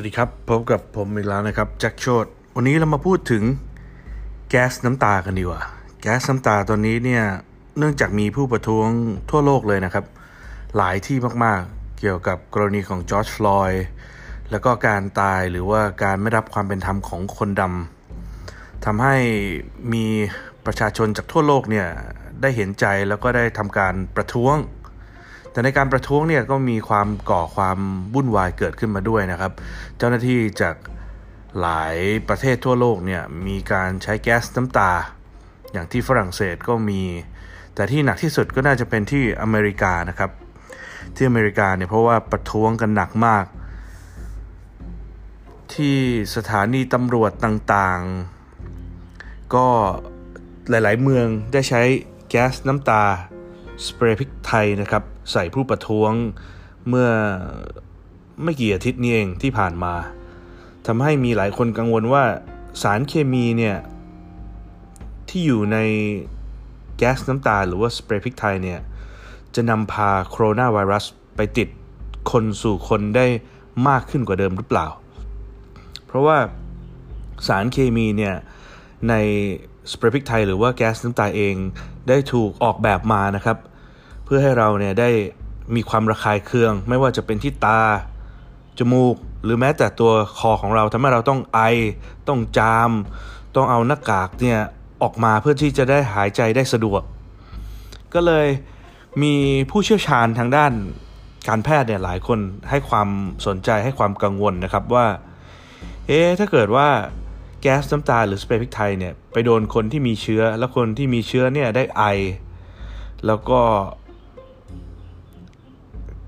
วัสดีครับพบกับผมอีกแล้วนะครับแจ็คโชดวันนี้เรามาพูดถึงแก๊สน้ำตากันดีกว่า แก๊สน้ำตาตอนนี้เนี่ยเนื่องจากมีผู้ประท้วงทั่วโลกเลยนะครับ หลายที่มากๆเกี่ยวกับกรณีของจอร์จฟลอยด์แล้วก็การตายหรือว่าการไม่รับความเป็นธรรมของคนดำทำให้มีประชาชนจากทั่วโลกเนี่ยได้เห็นใจแล้วก็ได้ทำการประท้วง แต่ในการประท้วงเนี่ยก็มีความก่อความวุ่นวายเกิดขึ้นมาด้วยนะครับ เจ้าหน้าที่จากหลายประเทศทั่วโลกเนี่ยมีการใช้แก๊สน้ำตา อย่างที่ฝรั่งเศสก็มี แต่ที่หนักที่สุดก็น่าจะเป็นที่อเมริกานะครับ ที่อเมริกาเนี่ยเพราะว่าประท้วงกันหนักมาก ที่สถานีตำรวจต่างๆ ก็หลายๆเมืองได้ใช้แก๊สน้ำตา สเปรย์พริกไทยนะครับใส่ผู้ประท้วงเมื่อไม่กี่อาทิตย์นี้เองที่ผ่านมาทำให้มีหลายคนกังวลว่าสารเคมีเนี่ยที่อยู่ในแก๊สน้ำตาหรือว่าสเปรย์พริกไทยเนี่ยจะนำพาโคโรนาไวรัสไปติดคนสู่คนได้มากขึ้นกว่าเดิมหรือเปล่า เพราะว่าสารเคมีเนี่ยใน สเปรย์พริกไทยหรือว่าแก๊สน้ำตาเองได้ถูกออกแบบมานะครับ เพื่อให้เราเนี่ยได้มีความระคายเคือง ไม่ว่าจะเป็นที่ตา จมูก หรือแม้แต่ตัวคอของเราทำให้เราต้องไอ ต้องจาม ต้องเอาหน้ากากเนี่ยออกมาเพื่อที่จะได้หายใจได้สะดวก ก็เลยมีผู้เชี่ยวชาญทางด้านการแพทย์เนี่ยหลายคนให้ความสนใจให้ความกังวลนะครับว่า เอ๊ะถ้าเกิดว่า แก๊สน้ำตาหรือสเปรย์พริกไทยเนี่ยไปโดนคนที่มีเชื้อ แล้วคนที่มีเชื้อเนี่ยได้ไอ แล้วก็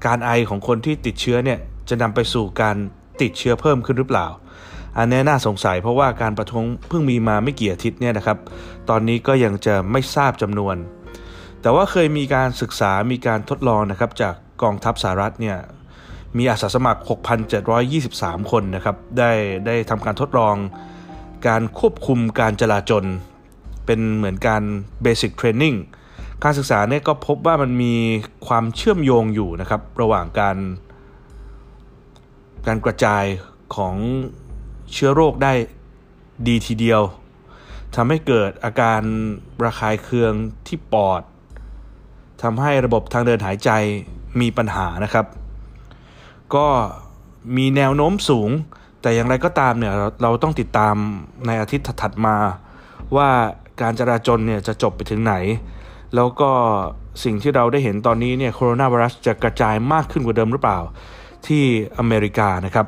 การไอของคนที่ติดเชื้อเนี่ยจะนำไปสู่การติดเชื้อเพิ่มขึ้นหรือเปล่า อันนี้น่าสงสัยเพราะว่าการประท้วงเพิ่งมีมาไม่กี่อาทิตย์เนี่ยนะครับ ตอนนี้ก็ยังจะไม่ทราบจำนวน แต่ว่าเคยมีการศึกษามีการทดลองนะครับจากกองทัพสหรัฐเนี่ยมีอาสาสมัคร 6,723 คนนะครับได้ได้ทำการทดลอง การควบคุมการจลาจลเป็นเหมือนการเบสิกเทรนนิ่งการศึกษาเนี่ยก็พบว่ามันมีความเชื่อมโยงอยู่นะครับ ระหว่างการ การกระจายของเชื้อโรคได้ดีทีเดียวทำให้เกิดอาการระคายเคืองที่ปอดทำให้ระบบทางเดินหายใจมีปัญหานะครับ ก็มีแนวโน้มสูง แต่อย่างไรก็ตามเนี่ยเราเราต้องติดตามในอาทิตย์ถัดมา ว่าการจราจรเนี่ยจะจบไปถึงไหน แล้วก็สิ่งที่เราได้เห็นตอนนี้เนี่ยโคโรนาไวรัสจะกระจายมากขึ้นกว่าเดิมหรือเปล่าที่อเมริกานะครับ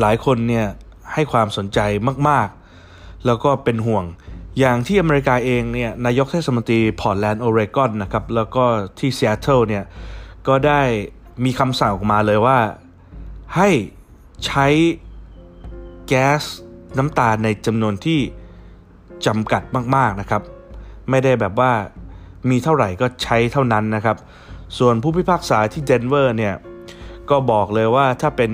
หลายคนเนี่ยให้ความสนใจมากๆ แล้วก็เป็นห่วงอย่างที่อเมริกาเองเนี่ยนายกเทศมนตรีพอร์ตแลนด์โอเรกอนนะครับแล้วก็ที่ซีแอตเทิลเนี่ยก็ได้มีคำสั่งออกมาเลยว่า ให้ใช้แก๊สน้ำตาในจำนวนที่จำกัดมากๆนะครับ ไม่ได้แบบว่ามีเท่าไหร่ก็ใช้เท่านั้นนะครับ ส่วนผู้พิพากษาที่เดนเวอร์เนี่ยก็บอกเลยว่าถ้าเป็น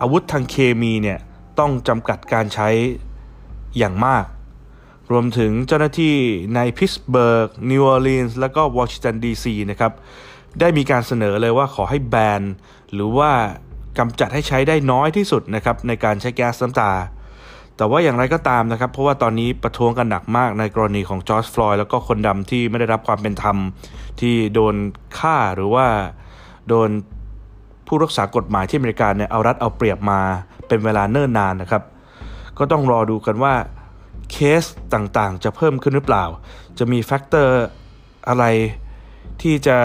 อาวุธทางเคมีเนี่ยต้องจำกัดการใช้อย่างมาก รวมถึงเจ้าหน้าที่ในพิตต์สเบิร์ก นิวออร์ลีนส์ แล้วก็วอชิงตันดีซีนะครับ ได้มีการเสนอเลยว่าขอให้แบนหรือว่า จำกัดให้ใช้ได้น้อยที่สุดนะครับในการใช้แก๊สน้ำตา แต่ว่าอย่างไรก็ตามนะครับ เพราะว่าตอนนี้ประท้วงกันหนักมากในกรณีของจอร์จฟลอยด์แล้วก็คนดำที่ไม่ได้รับความเป็นธรรมที่โดนฆ่าหรือว่าโดนผู้รักษากฎหมายที่อเมริกาเนี่ยเอารัดเอาเปรียบมาเป็นเวลาเนิ่นนานนะครับ ก็ต้องรอดูกันว่าเคสต่างๆ จะเพิ่มขึ้นหรือเปล่า จะมี factor อะไรที่จะ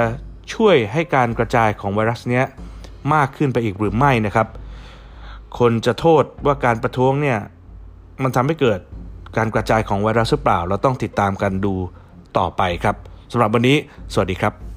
ช่วยให้การกระจายของไวรัสเนี้ย มากขึ้นไปอีกหรือไม่นะครับ คนจะโทษว่าการประท้วงเนี่ยมันทำให้เกิดการกระจายของไวรัสหรือเปล่า เราต้องติดตามกันดูต่อไปครับสำหรับวันนี้ สวัสดีครับ